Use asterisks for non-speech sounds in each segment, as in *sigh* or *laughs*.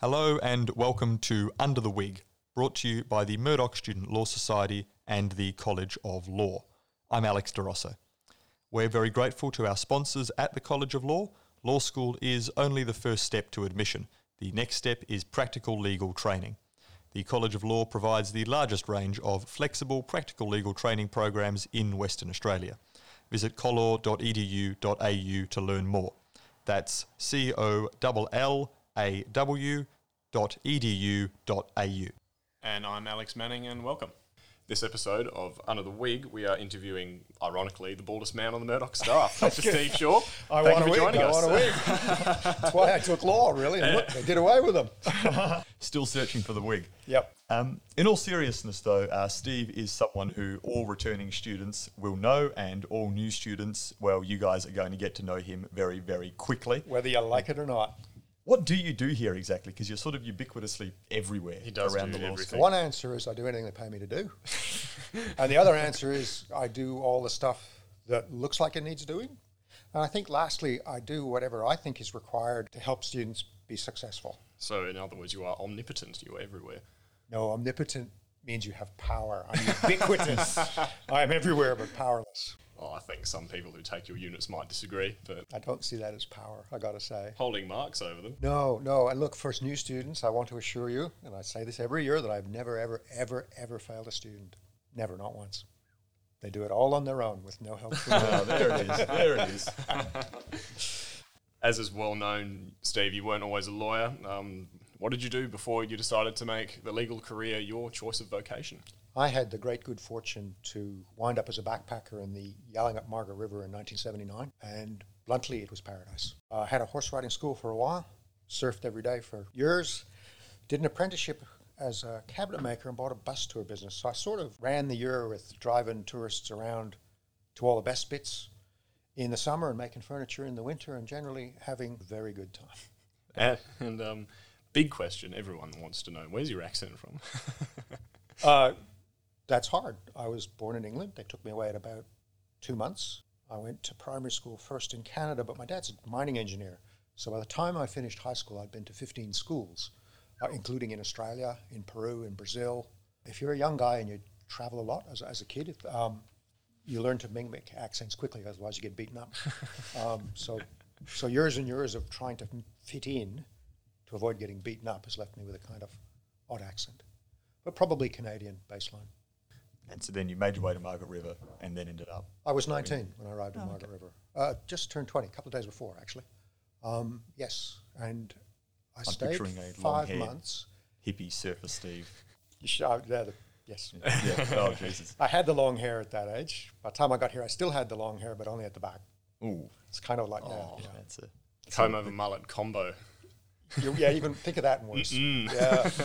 Hello and welcome to Under the Wig, brought to you by the Murdoch Student Law Society and the College of Law. I'm Alex DeRosso. We're very grateful to our sponsors at the College of Law. Law school is only the first step to admission. The next step is practical legal training. The College of Law provides the largest range of flexible practical legal training programs in Western Australia. Visit collaw.edu.au to learn more. That's C O L L A W dot edu dot au. And I'm Alex Manning, and welcome. This episode of Under the Wig, we are interviewing, ironically, the baldest man on the Murdoch staff, *laughs* Dr. Steve Shaw. I Thank want you a for wig. joining I us. want a wig. That's why I took law, really. And look, they did away with them. *laughs* Still searching for the wig. Yep. Um, in all seriousness, though, uh, Steve is someone who all returning students will know, and all new students, well, you guys are going to get to know him very, very quickly. Whether you like it or not. What do you do here exactly? Because you're sort of ubiquitously everywhere He does around do the law everything. school. One answer is I do anything they pay me to do. *laughs* and the other answer is I do all the stuff that looks like it needs doing. And I think lastly, I do whatever I think is required to help students be successful. So, in other words, you are omnipotent. You are everywhere. No, omnipotent means you have power. I'm ubiquitous. *laughs* I am everywhere but powerless. Oh, I think some people who take your units might disagree, but I don't see that as power, I got to say. holding marks over them. No, no. And look, for new students, I want to assure you, and I say this every year, that I've never, ever, ever, ever failed a student. Never, not once. They do it all on their own with no help. Oh, *laughs* there it is. There it is. *laughs* As is well known, Steve, you weren't always a lawyer. Um, what did you do before you decided to make the legal career your choice of vocation? I had the great good fortune to wind up as a backpacker in the Yallingup Margaret River in 1979, and bluntly, it was paradise. I had a horse riding school for a while, surfed every day for years, did an apprenticeship as a cabinet maker, and bought a bus tour business. So I sort of ran the year with driving tourists around to all the best bits in the summer and making furniture in the winter, and generally having a very good time. And, and um, big question everyone wants to know where's your accent from? *laughs* Uh, that's hard. I was born in England. They took me away at about two months. I went to primary school first in Canada, but my dad's a mining engineer. So by the time I finished high school, I'd been to 15 schools, uh, including in Australia, in Peru, in Brazil. If you're a young guy and you travel a lot as, as a kid, if, um, you learn to mimic accents quickly, otherwise you get beaten up. *laughs* um, so, so years and years of trying to fit in to avoid getting beaten up has left me with a kind of odd accent, but probably Canadian baseline. And so then you made your way to Margaret River and then ended up. I was 19 when I arrived in Margaret River. Uh, just turned 20, a couple of days before, actually. Um, yes, and I I'm stayed picturing a long five months. Hippie surfer Steve. You should, uh, yeah, the- yes. *laughs* Yeah. Oh, Jesus. I had the long hair at that age. By the time I got here, I still had the long hair, but only at the back. Ooh. It's kind of like Oh, that. Yeah. that's a. Comb over mullet combo. You- yeah, even think of that and worse. Yeah. *laughs*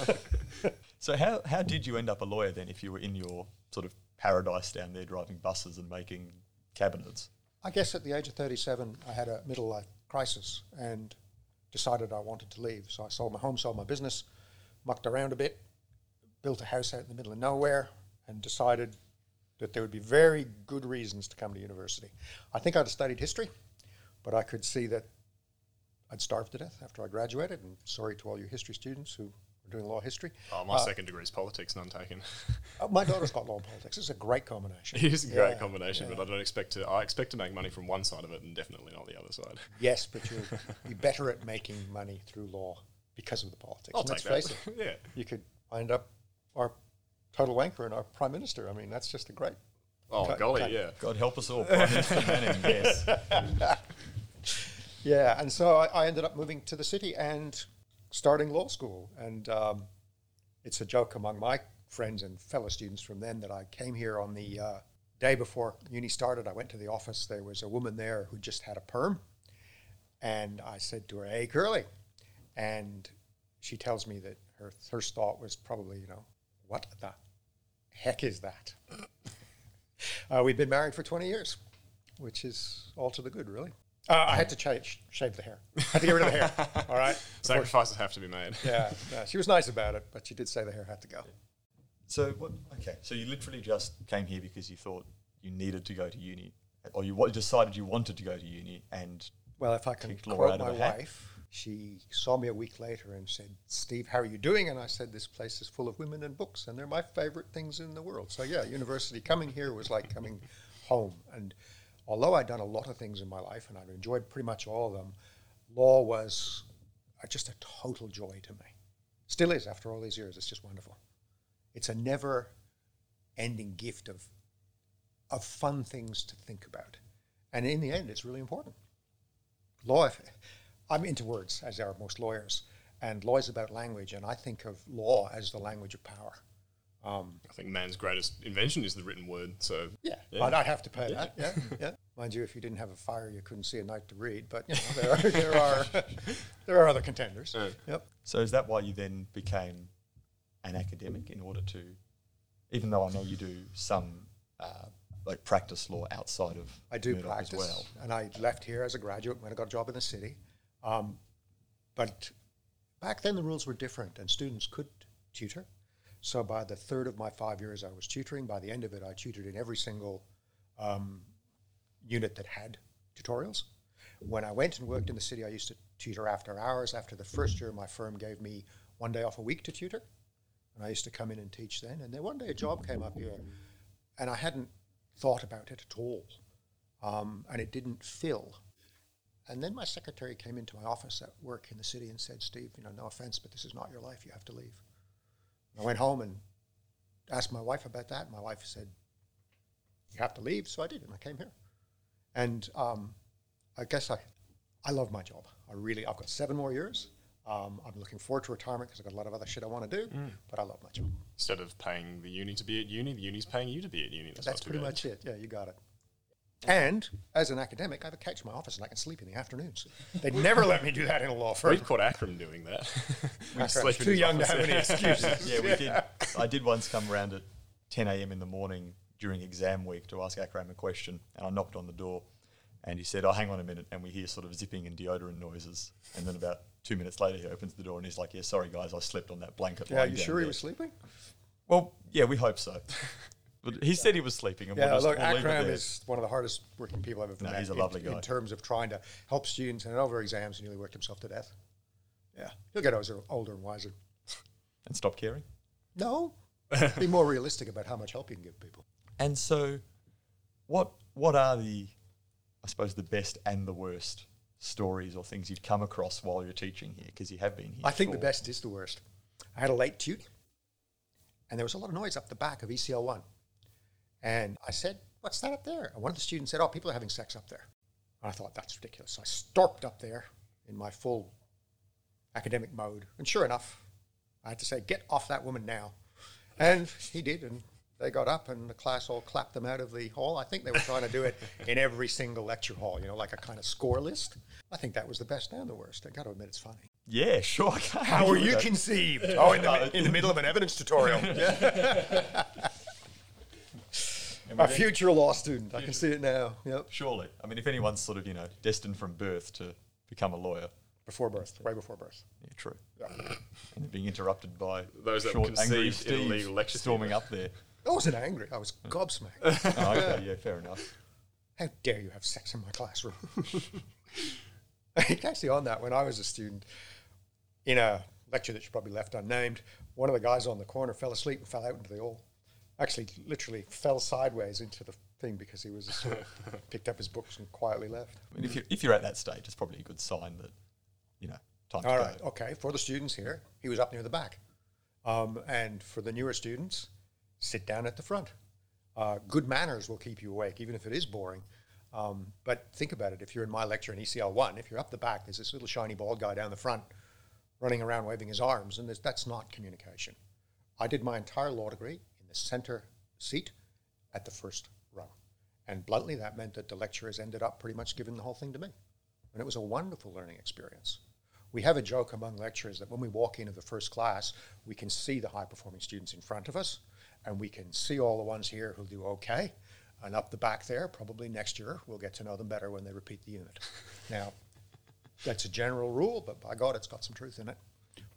So how how did you end up a lawyer then? If you were in your sort of paradise down there driving buses and making cabinets. I guess at the age of 37, I had a middle life crisis and decided I wanted to leave. So I sold my home, sold my business, mucked around a bit, built a house out in the middle of nowhere, and decided that there would be very good reasons to come to university. I think I'd studied history, but I could see that I'd starve to death after I graduated. And sorry to all you history students who are doing law history. Oh, my second degree is politics, none taken. Uh, *laughs* my daughter's got law and politics. It's a great combination. it is a great Yeah, combination, yeah. but I don't expect to. I expect to make money from one side of it, and definitely not the other side. Yes, but you'll be *laughs* better at making money through law because of the politics. I'll And let's take face that. it, *laughs* yeah. you could wind up our total wanker and our prime minister. I mean, that's just a great. Oh Cut- golly, cut. yeah. God help us all, Prime Minister Manning. Yes. Yeah, and so I, I ended up moving to the city and starting law school. And um, it's a joke among my friends and fellow students from then that I came here on the uh, day before uni started. I went to the office. There was a woman there who just had a perm. And I said to her, Hey, Curly. And she tells me that her first thought was probably, you know, what the heck is that? *laughs* uh, we've been married for 20 years, which is all to the good, really. Uh, I had to change, shave the hair. I had to get rid of the hair. All right. *laughs* Sacrifices have to be made. Yeah, yeah. She was nice about it, but she did say the hair had to go. So what? Okay. So you literally just came here because you thought you needed to go to uni, or you decided you wanted to go to uni, and Well, if I can quote my wife, she saw me a week later and said, Steve, how are you doing? And I said, This place is full of women and books, and they're my favorite things in the world. So, yeah, university coming here was like coming home. And although I'd done a lot of things in my life and I'd enjoyed pretty much all of them, law was just a total joy to me. Still is after all these years. It's just wonderful. It's a never ending gift of, of fun things to think about. And in the end, it's really important. Law, I'm into words, as are most lawyers, and law is about language, and I think of law as the language of power. Um, I think man's greatest invention is the written word. So yeah, yeah. I'd have to pay yeah. that. Yeah, *laughs* yeah. Mind you, if you didn't have a fire, you couldn't see a night to read. But you know, there are there are *laughs* there are other contenders. Yeah. Yep. So is that why you then became an academic in order to, even though I know you do some uh, like practice law outside of I do Murdoch practice, well. and I left here as a graduate when I got a job in the city. Um, but back then the rules were different, and students could tutor. So by the third of my five years, I was tutoring. By the end of it, I tutored in every single um, unit that had tutorials. When I went and worked in the city, I used to tutor after hours. After the first year, my firm gave me one day off a week to tutor, and I used to come in and teach then. And then one day a job came up here, and I hadn't thought about it at all, um, and it didn't fill. And then my secretary came into my office at work in the city and said, Steve, you know, no offense, but this is not your life. You have to leave. I went home and asked my wife about that. My wife said, you have to leave. So I did, and I came here. And um, I guess I, I love my job. I really, I've got seven more years. Um, I'm looking forward to retirement because I've got a lot of other shit I want to do, mm. but I love my job. Instead of paying the uni to be at uni, the uni's paying you to be at uni. That's, That's pretty bad. much it. Yeah, you got it. And as an academic, I have a couch in my office and I can sleep in the afternoons. They'd never let me do that in a law firm. We've caught Akram doing that. *laughs* we sleep too young to have any *laughs* excuses. yeah, we did. *laughs* I did once come around at 10 a.m. in the morning during exam week to ask Akram a question, and I knocked on the door, and he said, "Oh, hang on a minute," and we hear sort of zipping and deodorant noises, and then about two minutes later, he opens the door and he's like, "Yeah, sorry guys, I slept on that blanket." Yeah, are you sure there. he was sleeping? Well, yeah, we hope so. But he said he was sleeping. And yeah, we'll look, we'll Akram is one of the hardest working people I've ever no, met. He's a lovely in, guy. In terms of trying to help students and over exams, he nearly worked himself to death. Yeah, he'll get older and wiser. And stop caring? No. *laughs* Be more realistic about how much help you can give people. And so, what what are the, I suppose, the best and the worst stories or things you've come across while you're teaching here? Because you have been here. I think the best is the worst. I had a late tute, and there was a lot of noise up the back of ECL one. And I said, What's that up there? And one of the students said, Oh, people are having sex up there. And I thought, That's ridiculous. So I stormed up there in my full academic mode. And sure enough, I had to say, Get off that woman now. And he did. And they got up and the class all clapped them out of the hall. I think they were trying to do it *laughs* in every single lecture hall, you know, like a kind of score list. I think that was the best and the worst. I got to admit, it's funny. Yeah, sure. How were you conceived? Oh, in the, in the middle of an evidence tutorial. *laughs* *laughs* A future law student. I can see it now. Yep. Surely. I mean, if anyone's sort of, you know, destined from birth to become a lawyer. Before birth, right before birth. Yeah, true. Yeah. *coughs* And being interrupted by those that short, angry Steve illegal lecture storming up there. I wasn't angry. I was gobsmacked. *laughs* oh, okay, yeah, fair enough. How dare you have sex in my classroom? *laughs* Actually, on that, when I was a student, in a lecture that you probably left unnamed, one of the guys on the corner fell asleep and fell out into the hall actually literally fell sideways into the thing because he was sort of *laughs* picked up his books and quietly left. I mean, if you're, if you're at that stage, it's probably a good sign that, you know, time All right, go. okay. For the students here, he was up near the back. Um, and for the newer students, sit down at the front. Uh, good manners will keep you awake, even if it is boring. Um, but think about it. If you're in my lecture in ECL 1, if you're up the back, there's this little shiny bald guy down the front running around waving his arms, and that's not communication. I did my entire law degree the center seat at the first row. And bluntly, that meant that the lecturers ended up pretty much giving the whole thing to me. And it was a wonderful learning experience. We have a joke among lecturers that when we walk into the first class, we can see the high performing students in front of us, and we can see all the ones here who do okay. And up the back there, probably next year, we'll get to know them better when they repeat the unit. now, that's a general rule, but by God, it's got some truth in it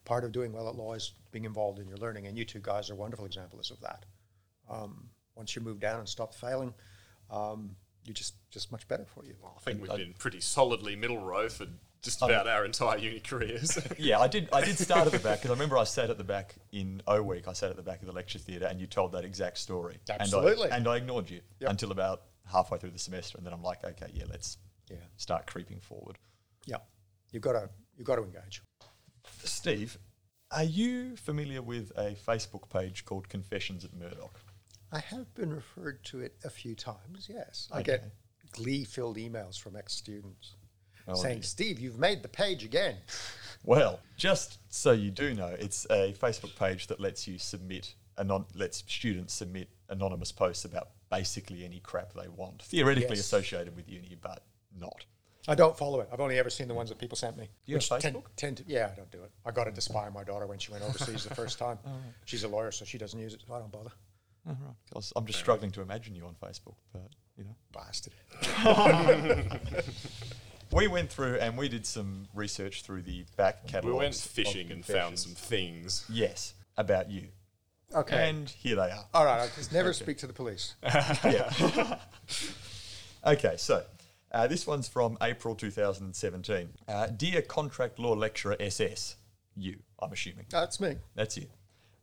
part of doing well at law is being involved in your learning, and you two guys are wonderful examples of that. Um, once you move down and stop failing, um, you're just just much better for you. Well, I think we've been pretty solidly middle row for just about our entire uni careers. *laughs* *laughs* Yeah, I did. I did start at the back because I remember I sat at the back in O week. I sat at the back of the lecture theatre, and you told that exact story. Absolutely. And I, and I ignored you Yep. until about halfway through the semester, and then I'm like, okay, yeah, let's Yeah. start creeping forward. Yeah, you've got to you've got to engage. Steve, are you familiar with a Facebook page called Confessions at Murdoch? I have been referred to it a few times. Yes, I Okay. get glee-filled emails from ex-students Oh, saying, dear. "Steve, you've made the page again." *laughs* Well, just so you do know, it's a Facebook page that lets you submit anon- lets students submit anonymous posts about basically any crap they want, theoretically Yes. associated with uni, but not. I don't follow it. I've only ever seen the ones that people sent me. You have which tend, Facebook? tend to, yeah, I don't do it. I got it to spy on my daughter when she went overseas the first time. *laughs* Oh, She's a lawyer, so she doesn't use it, so I don't bother. Oh, right. 'Cause I'm just struggling to imagine you on Facebook, but you know. Bastard. *laughs* We went through and we did some research through the back catalogue. we went fishing and found some things. Yes, about you. Okay. And here they are. All right. I'll *laughs* just never speak to the police. yeah. okay, so uh, this one's from April 2017. Uh, Dear Contract Law Lecturer SS, you, I'm assuming. That's me. That's you.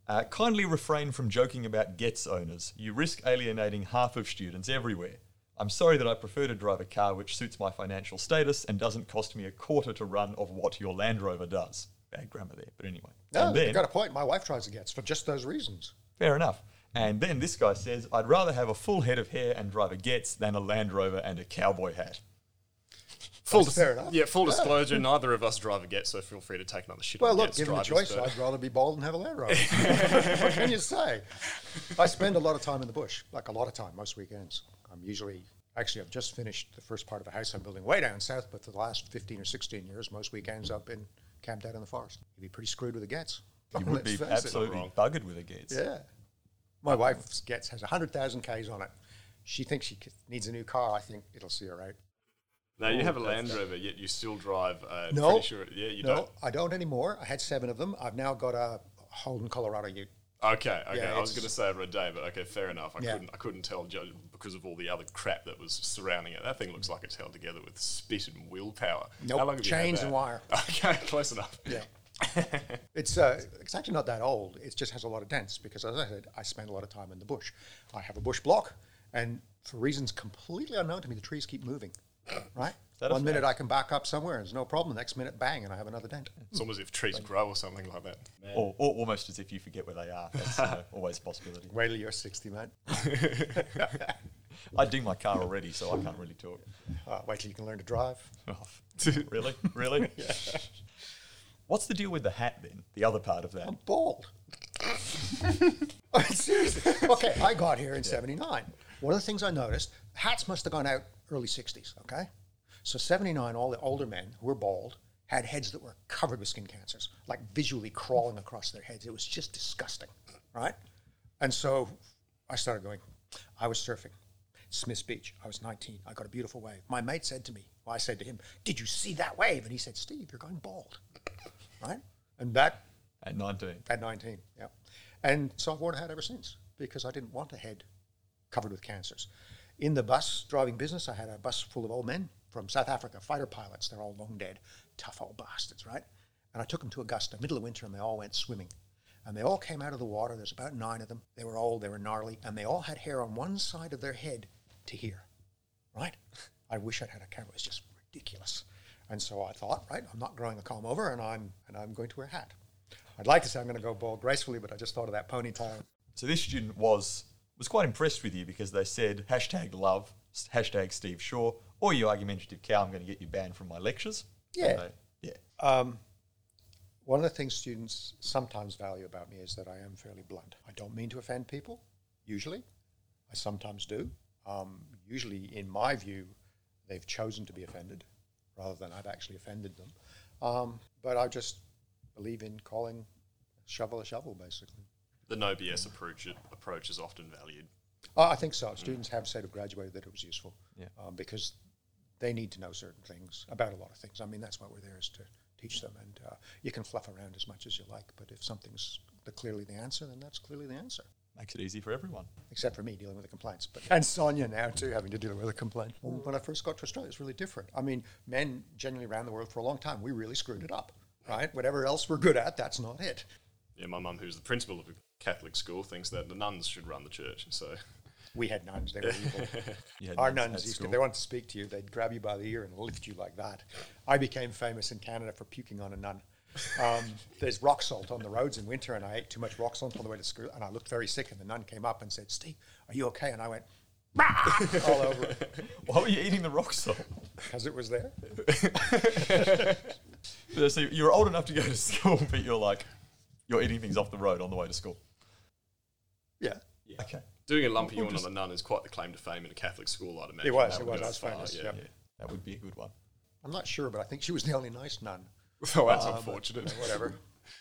Uh, kindly refrain from joking about Getz owners. You risk alienating half of students everywhere. I'm sorry that I prefer to drive a car which suits my financial status and doesn't cost me a quarter to run of what your Land Rover does. Bad grammar there, but anyway. No, and you've got a point. My wife tries to get for just those reasons. fair enough. And then this guy says, I'd rather have a full head of hair and drive a Getz than a Land Rover and a cowboy hat. Full That's fair enough. Yeah, full disclosure, neither of us drive a Get, so feel free to take another shit Well, on look, Getz given the choice, but- I'd rather be bald and have a Land Rover. *laughs* what can you say? I spend a lot of time in the bush, like a lot of time, most weekends. I'm usually, actually, I've just finished the first part of a house I'm building way down south, but for the last 15 or 16 years, most weekends I've been camped out in the forest. You'd be pretty screwed with the Getz. You *laughs* would be absolutely wrong. buggered with a Getz. Yeah. My wife Getz has 100,000 Ks on it. She thinks she needs a new car. I think it'll see her out. No, you have a Land. Rover, yet you still drive. Uh, No. pretty sure, yeah, you no, don't. I don't anymore. I had seven of them. I've now got a Holden Colorado Ute. Okay, okay. Yeah, I was going to say over a day, but okay, fair enough. I Yeah. couldn't, I couldn't tell ju- because of all the other crap that was surrounding it. That thing looks like it's held together with spit and willpower. Nope, How long have you had chains that? and wire. *laughs* Okay, close enough. Yeah. *laughs* it's uh, it's actually not that old. It just has a lot of dents because, as I said, I spend a lot of time in the bush. I have a bush block, and for reasons completely unknown to me, the trees keep moving. Right. that One minute? I can back up somewhere, and there's no problem. The next minute, bang, and I have another dent. It's almost as if trees grow or something like that. Or, or almost as if you forget where they are. That's you know, *laughs* always a possibility. Wait till you're 60, mate. *laughs* I ding my car already, so I can't really talk. Uh, wait till you can learn to drive. Oh, really? Really? What's the deal with the hat then? The other part of that? I'm bald. *laughs* Oh, seriously. Okay, I got here in 79. One of the things I noticed, hats must have gone out early 60s, okay? So 79, all the older men who were bald had heads that were covered with skin cancers, like visually crawling across their heads. It was just disgusting, right? And so I started going, I was surfing. Smith's Beach. I was 19. I got a beautiful wave. My mate said to me, well, I said to him, Did you see that wave? And he said, Steve, you're going bald, right? And that At 19. at 19, yeah. And so I've worn a hat ever since because I didn't want a head covered with cancers. In the bus driving business, I had a bus full of old men from South Africa, fighter pilots. They're all long dead, tough old bastards, right? And I took them to Augusta, middle of winter, and they all went swimming. And they all came out of the water. There's about nine of them. They were old, they were gnarly, and they all had hair on one side of their head to here, right? *laughs* I wish I'd had a camera. It was just ridiculous. And so I thought, right, I'm not growing a comb over, and I'm and I'm going to wear a hat. I'd like to say I'm going to go bald gracefully, but I just thought of that ponytail. So this student was was quite impressed with you because they said hashtag love, hashtag Steve Shaw, or you argumentative cow, I'm going to get you banned from my lectures. Yeah. They- yeah. Um, one of the things students sometimes value about me is that I am fairly blunt. I don't mean to offend people, usually. I sometimes do. Um, usually, in my view, they've chosen to be offended rather than I've actually offended them. Um, but I just believe in calling shovel a shovel, basically. The no BS approach, approach is often valued. Uh, I think so. Students have said who graduated that it was useful Yeah. um, because they need to know certain things about a lot of things. I mean, that's why we're there is to teach them. And uh, you can fluff around as much as you like, but if something's the, clearly the answer, then that's clearly the answer. Makes it easy for everyone. except for me dealing with the complaints. But and Sonia now too having to deal with a complaint. When I first got to Australia, it's really different. I mean, men generally around the world for a long time, we really screwed it up, right? Whatever else we're good at, that's not it. Yeah, my mum, who's the principal of a Catholic school, thinks that the nuns should run the church. So We had nuns; they were evil. *laughs* You Our nuns nuns at used to, school. if they wanted to speak to you, they'd grab you by the ear and lift you like that. I became famous in Canada for puking on a nun. Um, there's rock salt on the roads in winter, and I ate too much rock salt on the way to school, and I looked very sick. And the nun came up and said, "Steve, are you okay?" And I went *laughs* all over it Why were you eating the rock salt? because it was there. *laughs* so you're old enough to go to school, *laughs* but you're like, you're eating things off the road on the way to school. Yeah. Okay. doing a lumpy yawn on a nun is quite the claim to fame in a Catholic school, I'd imagine. It was, That it was. I was famous, Yeah. yep. Yeah, that would be a good one. I'm not sure, but I think she was the only nice nun. *laughs* Oh, that's Uh, but, unfortunate. uh, *laughs* whatever.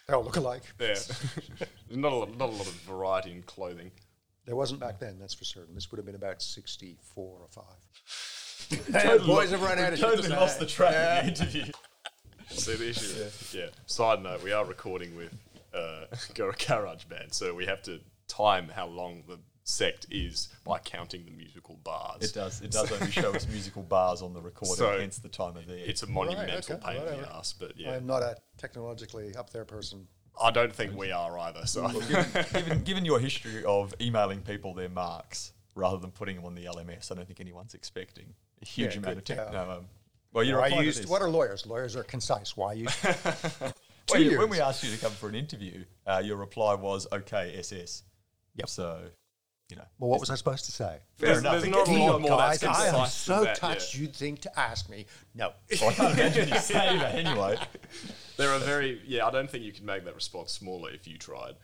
They all look alike. Yeah. There's *laughs* not a, lot, not a lot of variety in clothing. There wasn't back then, that's for certain. This would have been about 64 or 5. The boys have run out of shit to Totally lost the track of the interview. See the issue. Yeah. Side note: We are recording with uh, Gar- Garage Band, so we have to time how long the sect is by counting the musical bars. It does. It does only show us musical bars on the recorder, So, hence the time of the. It's a monumental okay, pain in whatever. the ass, but yeah, I'm not a technologically up there person. I don't think we are either. So given, given your history of emailing people their marks rather than putting them on the LMS, I don't think anyone's expecting a huge Yeah, amount of good, tech. uh, no, um, well, you're Why replying to used, what are lawyers? Lawyers are concise. Why use *laughs* Well, two when years. we asked you to come for an interview, uh, your reply was okay, SS. Yep. So, you know, Well, what was I supposed to say? fair There's- enough. there's not a lot more board. that's Guys, I am so that, touched yeah. you'd think to ask me. No. *laughs* I imagine you say that anyway. there are very yeah. I don't think you can make that response smaller if you tried.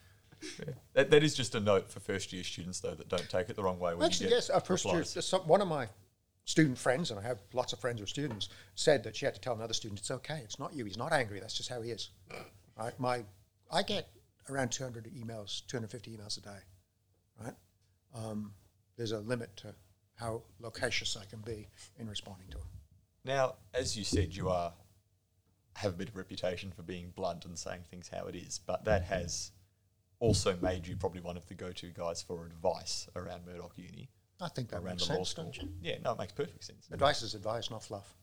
That, that is just a note for first year students, though, that don't take it the wrong way. When Actually, you get yes, our first year, some, one of my student friends, and I have lots of friends who are students, said that she had to tell another student, it's okay, it's not you, he's not angry, that's just how he is. Right? My, I get around 200 emails, 250 emails a day, right? Um, there's a limit to how loquacious I can be in responding to them. Now, as you said, you are have a bit of reputation for being blunt and saying things how it is, but that has also made you probably one of the go-to guys for advice around Murdoch Uni, I think that around makes the law sense, school. don't you? Yeah, no, it makes perfect sense. Advice is advice, not fluff.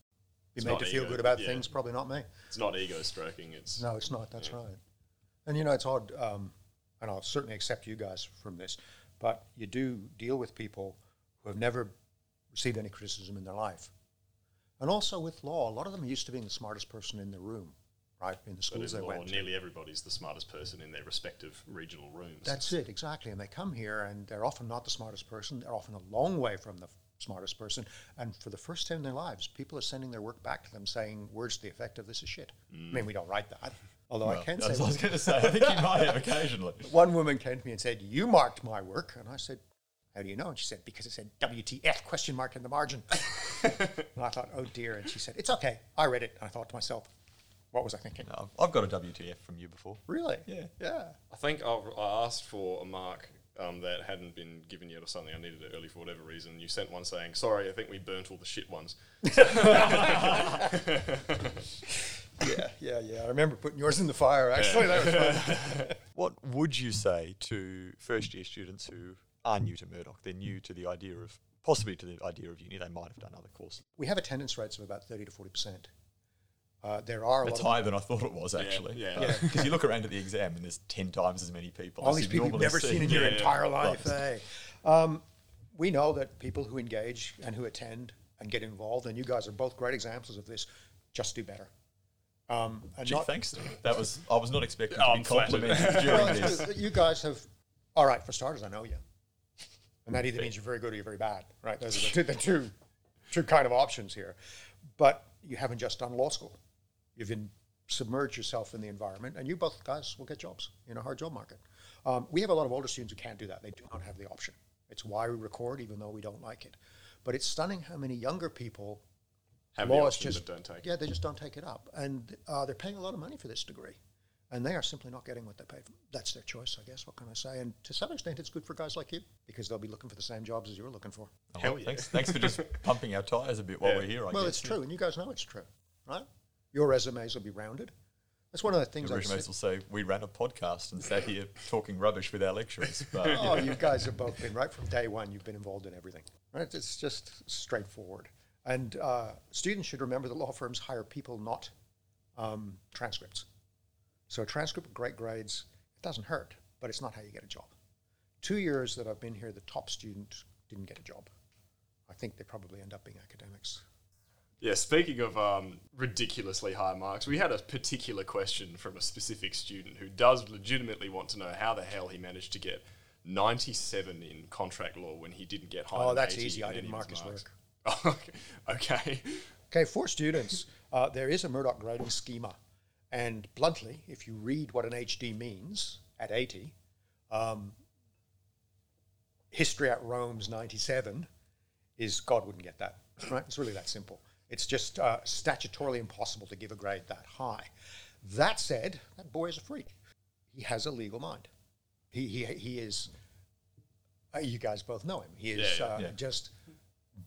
Be It's made not to feel good about yeah. things, probably not me. It's not ego stroking. It's No, it's not. That's right. And you know, it's odd, um, and I'll certainly accept you guys from this, but you do deal with people who have never received any criticism in their life. And also with law, a lot of them are used to being the smartest person in the room, right? In the schools they law, went to. nearly everybody's the smartest person in their respective regional rooms. That's it, exactly. And they come here and they're often not the smartest person. They're often a long way from the smartest person. And for the first time in their lives, people are sending their work back to them saying words to the effect of this is shit. I mm. mean, we don't write that. Although I can that's say what I was going to say. I think you might have occasionally. *laughs* one woman came to me and said, "You marked my work," and I said, "How do you know?" And she said, "Because it said WTF question mark in the margin." *laughs* and I thought, "Oh dear," and she said, "It's okay. I read it." And I thought to myself, "What was I thinking?" No, I've got a WTF from you before. Really? Yeah. Yeah. I think I've, I asked for a mark um, that hadn't been given yet or something. I needed it early for whatever reason. You sent one saying, "Sorry, I think we burnt all the shit ones." *laughs* Yeah. Yeah. Yeah. I remember putting yours in the fire. Actually, that was fun. *laughs* What would you say to first year students who are new to Murdoch? They're new to the idea of, possibly to the idea of uni. They might have done other courses. We have attendance rates of about thirty to forty percent. Uh, there are a It's lot. Of, higher than I thought it was, actually. yeah. Yeah. Because you look around at the exam and there's 10 times as many people. all as these you'd people you've never see. seen in your Yeah, yeah. entire life. Right. eh? Um, we know that people who engage and who attend and get involved, and you guys are both great examples of this, just do better. Um, and Gee, not, thanks, Steve. That was, I was not expecting Oh, to be complimented *laughs* during it's this. You guys have, all right, for starters, I know you. And that either means you're very good or you're very bad, right? Those are the two, the two, two kind of options here. But you haven't just done law school. You've been, submerged yourself in the environment, and you both guys will get jobs in a hard job market. Um, we have a lot of older students who can't do that. They do not have the option. It's why we record, even though we don't like it. But it's stunning how many younger people Have law the option just but don't take. it. yeah, they just don't take it up, and uh, they're paying a lot of money for this degree, and they are simply not getting what they pay for. That's their choice, I guess. What can I say? And to some extent, it's good for guys like you because they'll be looking for the same jobs as you're looking for. Oh, Hell yeah. thanks, thanks for just *laughs* pumping our tyres a bit while Yeah. we're here. I well, guess. it's true, and you guys know it's true, right? Your resumes will be rounded. That's one of the things I Originally, said. will say we ran a podcast and sat here talking rubbish with our lecturers. *laughs* But you Oh, you guys have both been right from day one. You've been involved in everything. Right? It's just straightforward. And uh, students should remember that law firms hire people, not um, transcripts. So a transcript with great grades, it doesn't hurt, but it's not how you get a job. Two years that I've been here, the top student didn't get a job. I think they probably end up being academics. Yeah, speaking of um, ridiculously high marks, we had a particular question from a specific student who does legitimately want to know how the hell he managed to get 97 in contract law when he didn't get higher Oh, that's easy. I didn't mark his marks. work. *laughs* okay. Okay, for students, uh, there is a Murdoch grading schema. And bluntly, if you read what an HD means at 80, um, history at Rome's 97 is God wouldn't get that. Right? It's really that simple. It's just uh, statutorily impossible to give a grade that high. That said, that boy is a freak. He has a legal mind. He, he, he is, uh, you guys both know him. He is Yeah, yeah, uh, yeah. just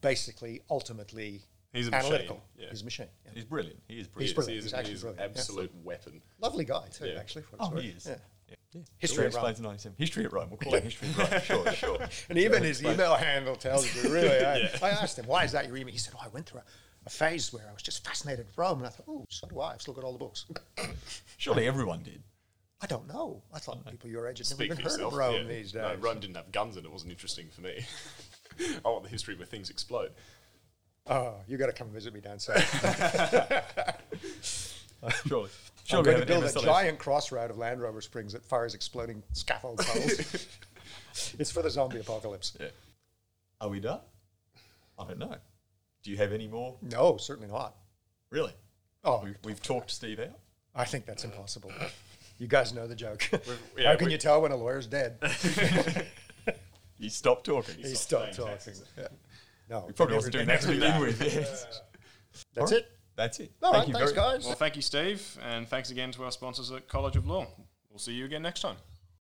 basically, ultimately He's a machine, analytical. yeah. He's a machine. yeah. he's brilliant. He is brilliant. is, brilliant. he is, He's actually brilliant, an yeah. absolute weapon. Lovely guy too, actually. For Oh, he is. Yeah. Yeah. History at Rome. explains the 97. History at Rome. We'll call it history at Rome. Sure, *laughs* sure. And even his email handle tells you, really. *laughs* I. I asked him, why is that your email? He said, oh, I went through a, a phase where I was just fascinated with Rome. And I thought, oh, so do I. I've still got all the books. *laughs* Surely everyone did. I don't know. I thought people your age had never even heard yourself. of Rome yeah. these days. No, Rome didn't have guns and it wasn't interesting for me. *laughs* I want the history where things explode. Oh, you got to come visit me down south. *laughs* Surely. I'm Surely going to build a giant crossroad of Land Rover Springs that fires exploding scaffold poles. *laughs* it's for the zombie apocalypse. Yeah. Are we done? I don't know. Do you have any more? No, certainly not. Really? Oh, We've, we've talked Steve out. I think that's impossible. You guys know the joke. yeah, How can you tell when a lawyer's dead? He stopped talking. he stopped stopped paying talking. *laughs* Yeah. No, He probably they wasn't doing never- that to they never begin do with. Yes. That's All right. it. That's it. All Thank right, you thanks, very guys. Well, thank you, Steve, and thanks again to our sponsors at College of Law. We'll see you again next time.